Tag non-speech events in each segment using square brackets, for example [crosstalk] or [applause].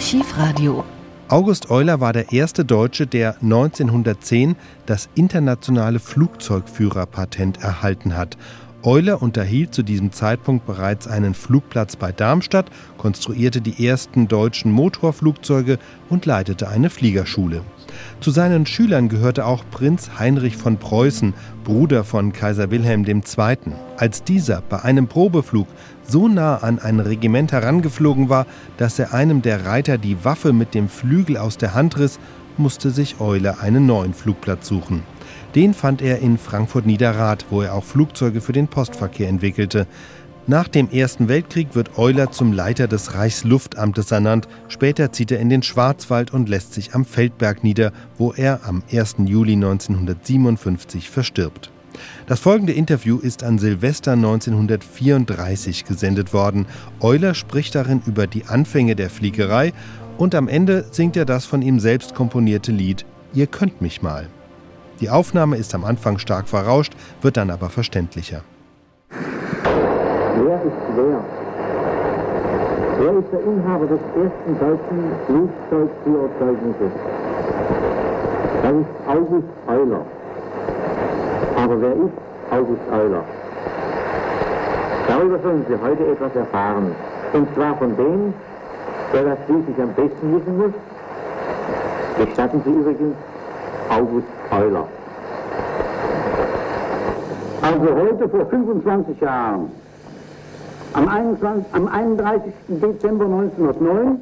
Archivradio. August Euler war der erste Deutsche, der 1910 das internationale Flugzeugführerpatent erhalten hat. Euler unterhielt zu diesem Zeitpunkt bereits einen Flugplatz bei Darmstadt, konstruierte die ersten deutschen Motorflugzeuge und leitete eine Fliegerschule. Zu seinen Schülern gehörte auch Prinz Heinrich von Preußen, Bruder von Kaiser Wilhelm II. Als dieser bei einem Probeflug so nah an ein Regiment herangeflogen war, dass er einem der Reiter die Waffe mit dem Flügel aus der Hand riss, musste sich Euler einen neuen Flugplatz suchen. Den fand er in Frankfurt-Niederrad, wo er auch Flugzeuge für den Postverkehr entwickelte. Nach dem Ersten Weltkrieg wird Euler zum Leiter des Reichsluftamtes ernannt. Später zieht er in den Schwarzwald und lässt sich am Feldberg nieder, wo er am 1. Juli 1957 verstirbt. Das folgende Interview ist an Silvester 1934 gesendet worden. Euler spricht darin über die Anfänge der Fliegerei und am Ende singt er das von ihm selbst komponierte Lied Ihr könnt mich mal. Die Aufnahme ist am Anfang stark verrauscht, wird dann aber verständlicher. Wer ist wer? Wer ist der Inhaber des ersten deutschen Flugzeugführerzeugnisses? Das ist August Euler. Aber wer ist August Euler? Darüber sollen Sie heute etwas erfahren. Und zwar von dem, der das schließlich am besten wissen muss. Gestatten Sie übrigens August Euler. Also heute vor 25 Jahren am, 21, am 31. Dezember 1909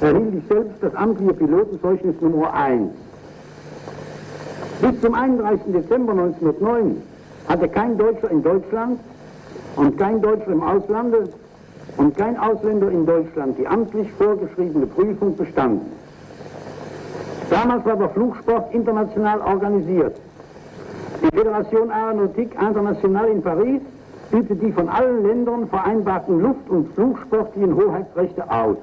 erhielt ich selbst das amtliche Pilotenzeugnis Nummer 1. Bis zum 31. Dezember 1909 hatte kein Deutscher in Deutschland und kein Deutscher im Auslande und kein Ausländer in Deutschland die amtlich vorgeschriebene Prüfung bestanden. Damals war der Flugsport international organisiert. Die Fédération Aeronautique Internationale in Paris übte die von allen Ländern vereinbarten Luft- und Flugsportlichen Hoheitsrechte aus.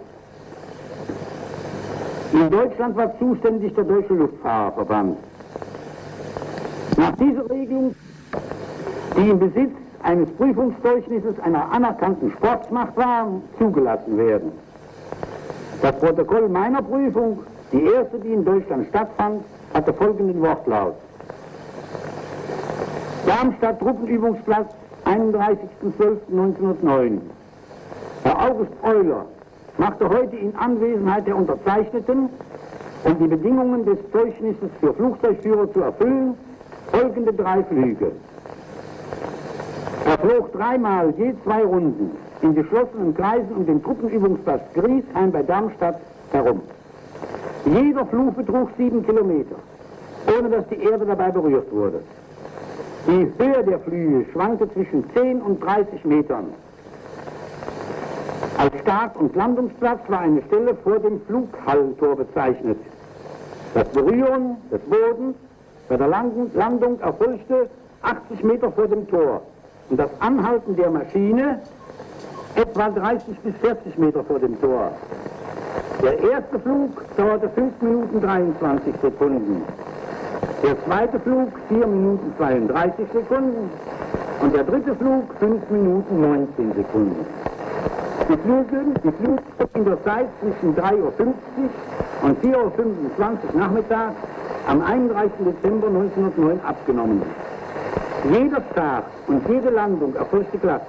In Deutschland war zuständig der Deutsche Luftfahrerverband. Nach dieser Regelung, die im Besitz eines Prüfungszeugnisses einer anerkannten Sportsmacht war, zugelassen werden. Das Protokoll meiner Prüfung, die erste, die in Deutschland stattfand, hatte folgenden Wortlaut. Darmstadt Truppenübungsplatz 31.12.1909. Herr August Euler machte heute in Anwesenheit der Unterzeichneten, um die Bedingungen des Zeugnisses für Flugzeugführer zu erfüllen, folgende drei Flüge. Er flog dreimal je zwei Runden in geschlossenen Kreisen um den Truppenübungsplatz Griesheim bei Darmstadt herum. Jeder Flug betrug sieben Kilometer, ohne dass die Erde dabei berührt wurde. Die Höhe der Flüge schwankte zwischen 10 und 30 Metern. Als Start- und Landungsplatz war eine Stelle vor dem Flughalltor bezeichnet. Das Berühren des Bodens bei der Landung erfolgte 80 Meter vor dem Tor und das Anhalten der Maschine etwa 30 bis 40 Meter vor dem Tor. Der erste Flug dauerte 5 Minuten 23 Sekunden. Der zweite Flug 4 Minuten 32 Sekunden und der dritte Flug 5 Minuten 19 Sekunden. Die Flüge, die Flüge in der Zeit zwischen 3.50 Uhr und 4.25 Uhr nachmittags am 31. Dezember 1909 abgenommen. Jeder Start und jede Landung erfolgte glatt.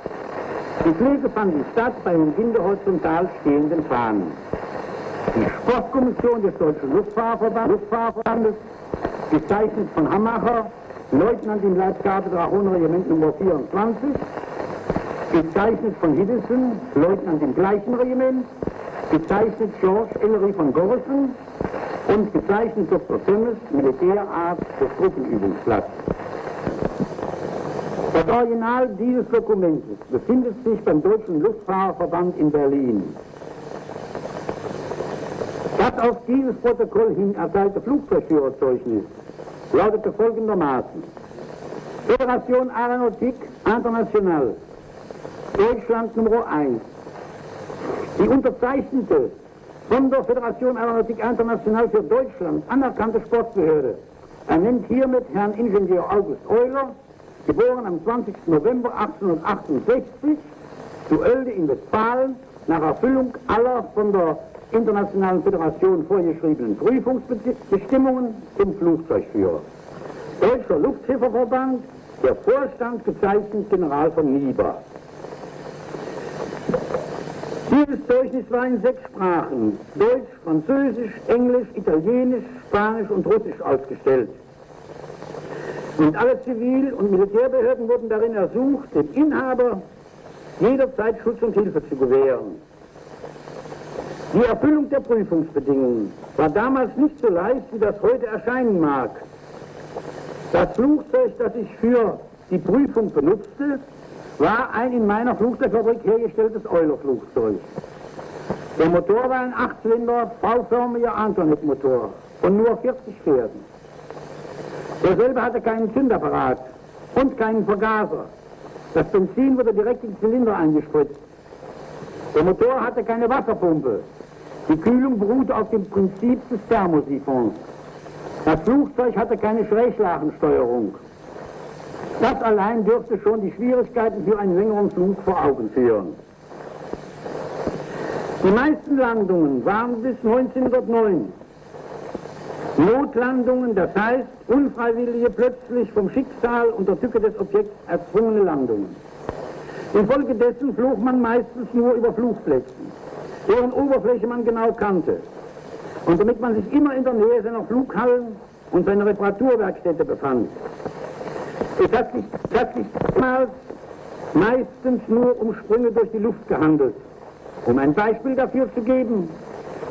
Die Flüge fanden statt bei den hinterhorizontal stehenden Fahnen. Die Sportkommission des Deutschen Luftfahrverbandes gezeichnet von Hammacher, Leutnant im Leibgarde Drachenregiment Nummer 24, gezeichnet von Hiddesen, Leutnant im gleichen Regiment, gezeichnet George Ellery von Gorrissen und gezeichnet Dr. Tönnes, Militärarzt des Truppenübungsplatzes. Das Original dieses Dokumentes befindet sich beim Deutschen Luftfahrerverband in Berlin. Das auf dieses Protokoll hin erteilte Flugzeugführerzeugnis lautete folgendermaßen. Föderation Aeronautique International, Deutschland Nummer 1. Die unterzeichnete von der Föderation Aeronautique International für Deutschland anerkannte Sportbehörde ernennt hiermit Herrn Ingenieur August Euler, geboren am 20. November 1868, zu Oelde in Westfalen, nach Erfüllung aller von der Internationalen Föderation vorgeschriebenen Prüfungsbestimmungen zum Flugzeugführer. Deutscher Luftschifferverband, der Vorstand gezeichnet General von Nieber. Dieses Zeugnis war in sechs Sprachen, Deutsch, Französisch, Englisch, Italienisch, Spanisch und Russisch ausgestellt. Und alle Zivil- und Militärbehörden wurden darin ersucht, dem Inhaber jederzeit Schutz und Hilfe zu gewähren. Die Erfüllung der Prüfungsbedingungen war damals nicht so leicht, wie das heute erscheinen mag. Das Flugzeug, das ich für die Prüfung benutzte, war ein in meiner Flugzeugfabrik hergestelltes Euler-Flugzeug. Der Motor war ein Achtzylinder V-förmiger Antonit-Motor von nur 40 Pferden. Derselbe hatte keinen Zündapparat und keinen Vergaser. Das Benzin wurde direkt in den Zylinder eingespritzt. Der Motor hatte keine Wasserpumpe. Die Kühlung beruhte auf dem Prinzip des Thermosiphons. Das Flugzeug hatte keine Schräglagensteuerung. Das allein dürfte schon die Schwierigkeiten für einen längeren Flug vor Augen führen. Die meisten Landungen waren bis 1909 Notlandungen, das heißt unfreiwillige, plötzlich vom Schicksal und der Tücke des Objekts erzwungene Landungen. Infolgedessen flog man meistens nur über Flugplätzen, deren Oberfläche man genau kannte. Und damit man sich immer in der Nähe seiner Flughallen und seiner Reparaturwerkstätte befand. Hat sich damals meistens nur um Sprünge durch die Luft gehandelt. Um ein Beispiel dafür zu geben,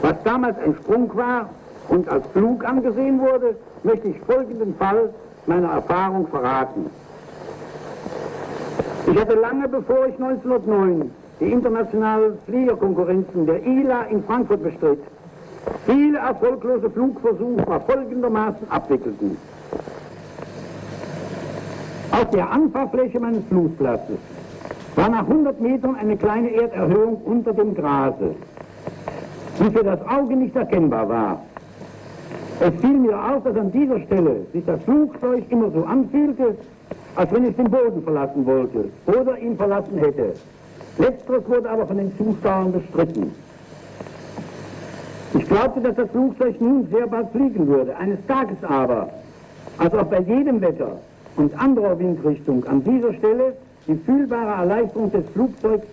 was damals ein Sprung war, und als Flug angesehen wurde, möchte ich folgenden Fall meiner Erfahrung verraten. Ich hatte lange bevor ich 1909 die internationalen Fliegerkonkurrenzen der ILA in Frankfurt bestritt, viele erfolglose Flugversuche folgendermaßen abwickelten. Auf der Anfahrfläche meines Flugplatzes war nach 100 Metern eine kleine Erderhöhung unter dem Grase, die für das Auge nicht erkennbar war. Es fiel mir auf, dass an dieser Stelle sich das Flugzeug immer so anfühlte, als wenn es den Boden verlassen wollte oder ihn verlassen hätte. Letzteres wurde aber von den Zuschauern bestritten. Ich glaubte, dass das Flugzeug nun sehr bald fliegen würde. Eines Tages aber, als auch bei jedem Wetter und anderer Windrichtung. An dieser Stelle die fühlbare Erleichterung des Flugzeugs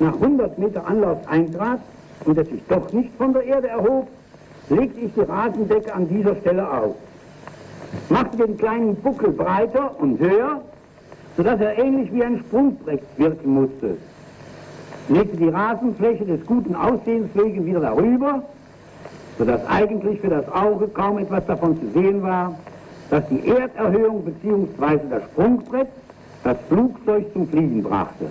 nach 100 Meter Anlauf eintrat und es sich doch nicht von der Erde erhob, legte ich die Rasendecke an dieser Stelle auf, machte den kleinen Buckel breiter und höher, sodass er ähnlich wie ein Sprungbrett wirken musste, legte die Rasenfläche des guten Aussehens wegen wieder darüber, sodass eigentlich für das Auge kaum etwas davon zu sehen war, dass die Erderhöhung bzw. das Sprungbrett das Flugzeug zum Fliegen brachte.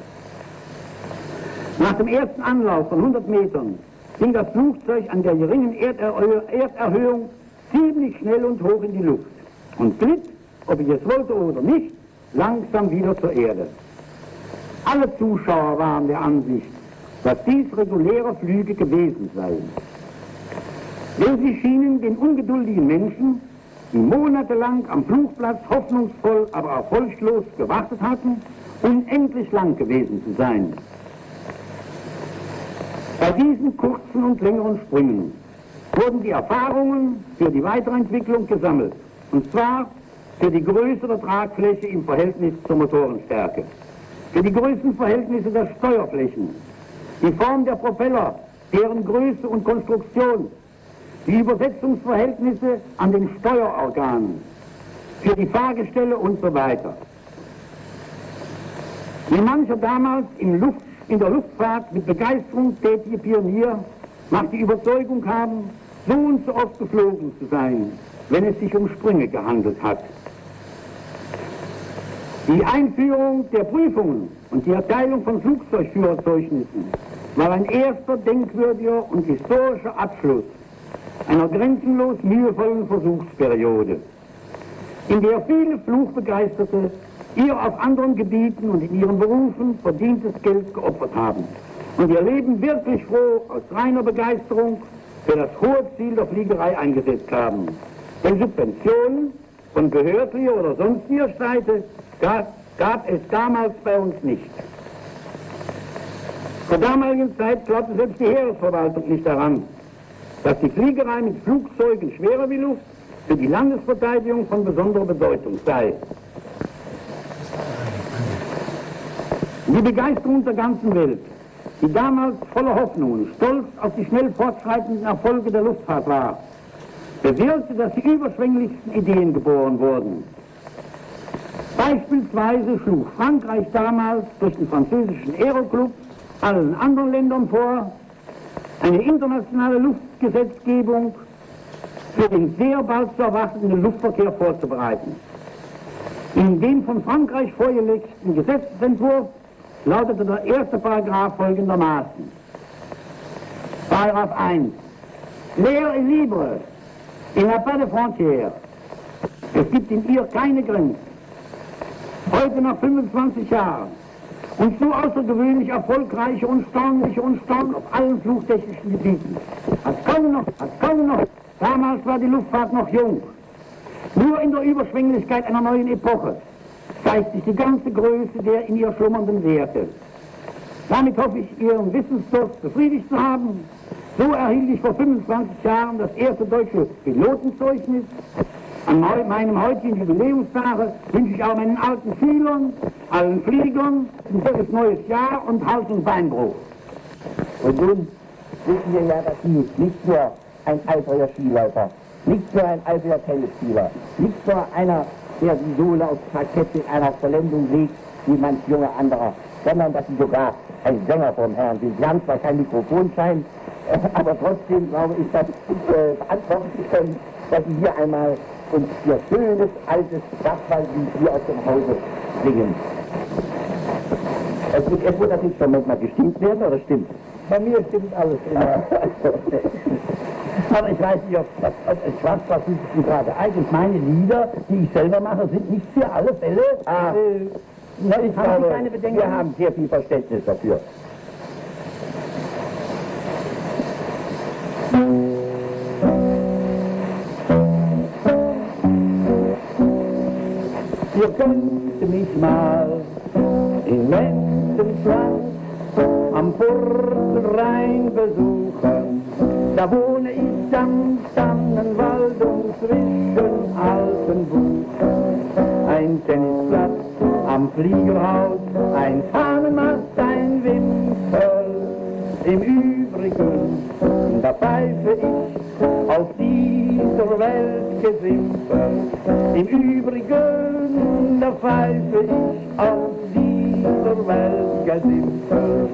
Nach dem ersten Anlauf von 100 Metern ging das Flugzeug an der geringen Erderhöhung ziemlich schnell und hoch in die Luft und glitt, ob ich es wollte oder nicht, langsam wieder zur Erde. Alle Zuschauer waren der Ansicht, dass dies reguläre Flüge gewesen seien. Denn sie schienen den ungeduldigen Menschen, die monatelang am Flugplatz hoffnungsvoll, aber erfolglos gewartet hatten, unendlich lang gewesen zu sein. Bei diesen kurzen und längeren Sprüngen wurden die Erfahrungen für die Weiterentwicklung gesammelt. Und zwar für die größere Tragfläche im Verhältnis zur Motorenstärke, für die Größenverhältnisse der Steuerflächen, die Form der Propeller, deren Größe und Konstruktion, die Übersetzungsverhältnisse an den Steuerorganen, für die Fahrgestelle und so weiter. Wie mancher damals im Luft in der Luftfahrt mit Begeisterung tätige Pionier mag die Überzeugung haben, so und so oft geflogen zu sein, wenn es sich um Sprünge gehandelt hat. Die Einführung der Prüfungen und die Erteilung von Flugzeugführerzeugnissen war ein erster denkwürdiger und historischer Abschluss einer grenzenlos mühevollen Versuchsperiode, in der viele Fluchbegeisterte ihr auf anderen Gebieten und in ihren Berufen verdientes Geld geopfert haben und ihr Leben wirklich froh aus reiner Begeisterung für das hohe Ziel der Fliegerei eingesetzt haben. Denn Subventionen von behördlicher oder sonstiger Seite gab, gab es damals bei uns nicht. Zur damaligen Zeit glaubte selbst die Heeresverwaltung nicht daran, dass die Fliegerei mit Flugzeugen schwerer wie Luft für die Landesverteidigung von besonderer Bedeutung sei. Die Begeisterung der ganzen Welt, die damals voller Hoffnungen, stolz auf die schnell fortschreitenden Erfolge der Luftfahrt war, bewirkte, dass die überschwänglichsten Ideen geboren wurden. Beispielsweise schlug Frankreich damals durch den französischen Aeroclub allen anderen Ländern vor, eine internationale Luftgesetzgebung für den sehr bald zu erwartenden Luftverkehr vorzubereiten. In dem von Frankreich vorgelegten Gesetzentwurf lautete der erste Paragraph folgendermaßen. Paragraph 1. L'air est libre, il n'a pas de frontières. Es gibt in ihr keine Grenzen. Heute nach 25 Jahren und so außergewöhnlich erfolgreiche und staunliche und staun auf allen flugtechnischen Gebieten. Hat kaum noch, hat kaum noch. Damals war die Luftfahrt noch jung. Nur in der Überschwänglichkeit einer neuen Epoche zeigt sich die ganze Größe der in ihr schlummernden Werte. Damit hoffe ich, Ihren Wissensdurst befriedigt zu haben. So erhielt ich vor 25 Jahren das erste deutsche Pilotenzeugnis. An meinem heutigen Jubiläumstage wünsche ich auch meinen alten Schülern, allen Fliegern ein gutes neues Jahr und Hals- und Beinbruch. Und nun wissen wir ja, dass Sie nicht nur ein eifriger Skiläufer, nicht nur ein eifriger Tennisspieler, nicht nur einer, der die Sohle aufs Parkett in einer Vollendung legt, wie manch junger anderer, sondern dass Sie sogar ein Sänger vom Herrn sind. Sie haben zwar kein Mikrofonschein, aber trotzdem glaube ich, dass äh, beantworten können, dass Sie hier einmal uns Ihr schönes, altes Sachwaldlied hier aus dem Hause singen. Es wird, es wird das Instrument mal gestimmt werden, oder stimmt? Bei mir stimmt alles immer. [laughs] Aber ich weiß nicht, ob, ob, ob es Schwarzwald ist gerade. Eigentlich meine Lieder, die ich selber mache, sind nicht für alle Fälle. Ah. Äh, na, ich Sie keine Bedenken? wir haben sehr viel Verständnis dafür. Könnt mich mal in Menschenschwanz am Purzelrhein besuchen. Da wohne ich am Tannenwald und zwischen alten Buchen. Ein Tennisplatz am Fliegerhaus, ein Fahnenmast, ein Wimpel. Im Übrigen, da pfeife ich auf dieser Welt gesimpelt. Im Übrigen, da pfeife ich auf dieser Welt gesimpelt.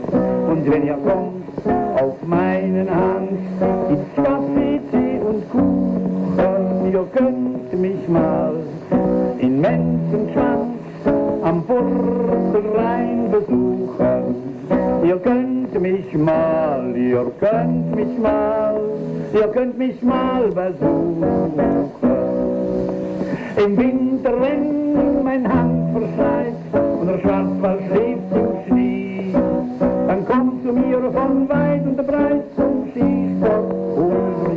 Und wenn ihr kommt auf meinen Hand, gibt's Kaffee, Tee und Kuchen. Ihr könnt mich mal in Menschenschwanz am Purzelrhein besuchen. Ihr könnt mich mal, ihr könnt mich mal, ihr könnt mich mal besuchen. Im Winter, wenn mein Hand verschneit und der Schwarzwald schläft im Schnee, dann kommt zu mir von weit und breit zum Skisport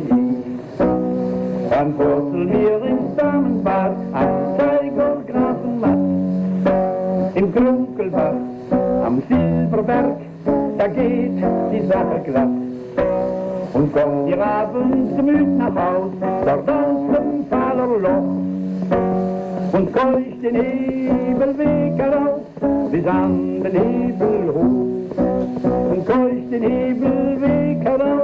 je. Dann purzel mir ins Damenbad ein Silberberg, da geht die Sache glatt. Und kommt ihr abends müd nach Haus, dort aus dem Fahlerloch. Und keucht den Hebelweg heraus, bis an den Hebel hoch. Und keucht den Hebelweg heraus,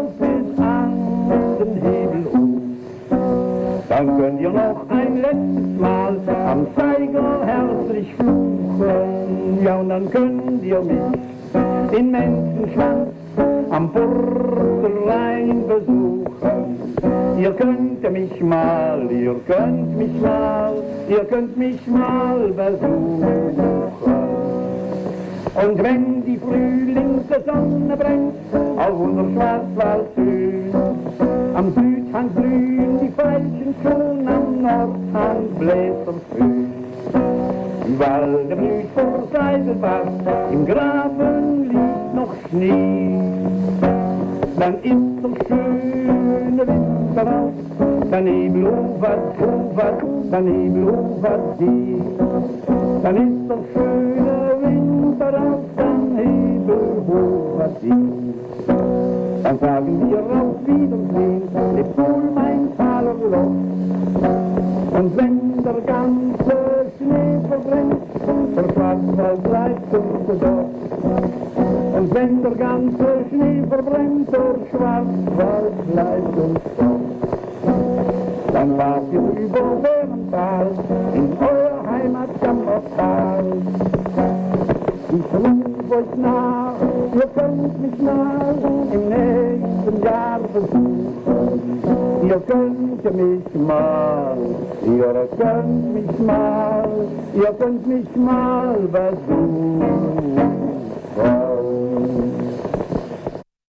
Dann könnt ihr noch ein letztes Mal am Zeiger herzlich fluchen. Ja, und dann könnt ihr mich in Menschenschwanz am Purzelrhein besuchen. Ihr könnt mich mal, ihr könnt mich mal, ihr könnt mich mal besuchen. Und wenn die Frühlingssonne brennt auf unser Schwarzwaldhöhen, am Südhang blühen die Veilchen schon, am Nordhang bläst er schön. Im Walde blüht vor Seidelbach, im Graben liegt noch Schnee. Dann ist der schöne Winter aus, der Nebel ufert, ufert, der Nebel ufert See. Dann ist der schöne Winter aus, der Nebel ufert See. Dann sagen wir auf Wiedersehen, leb wohl mein Talerloch. Und wenn der ganze Schnee verbrennt, der Schwarzwald bleibt uns doch. Und wenn der ganze Schnee verbrennt, der Schwarzwald bleibt uns doch. Dann wart ihr über Bärental, in euer Heimatkammertal. Ich ruf euch nach, ihr könnt mich nach im nächsten Jahr besuchen. Ihr könnt mich mal, ihr könnt mich mal, ihr könnt mich mal besuchen.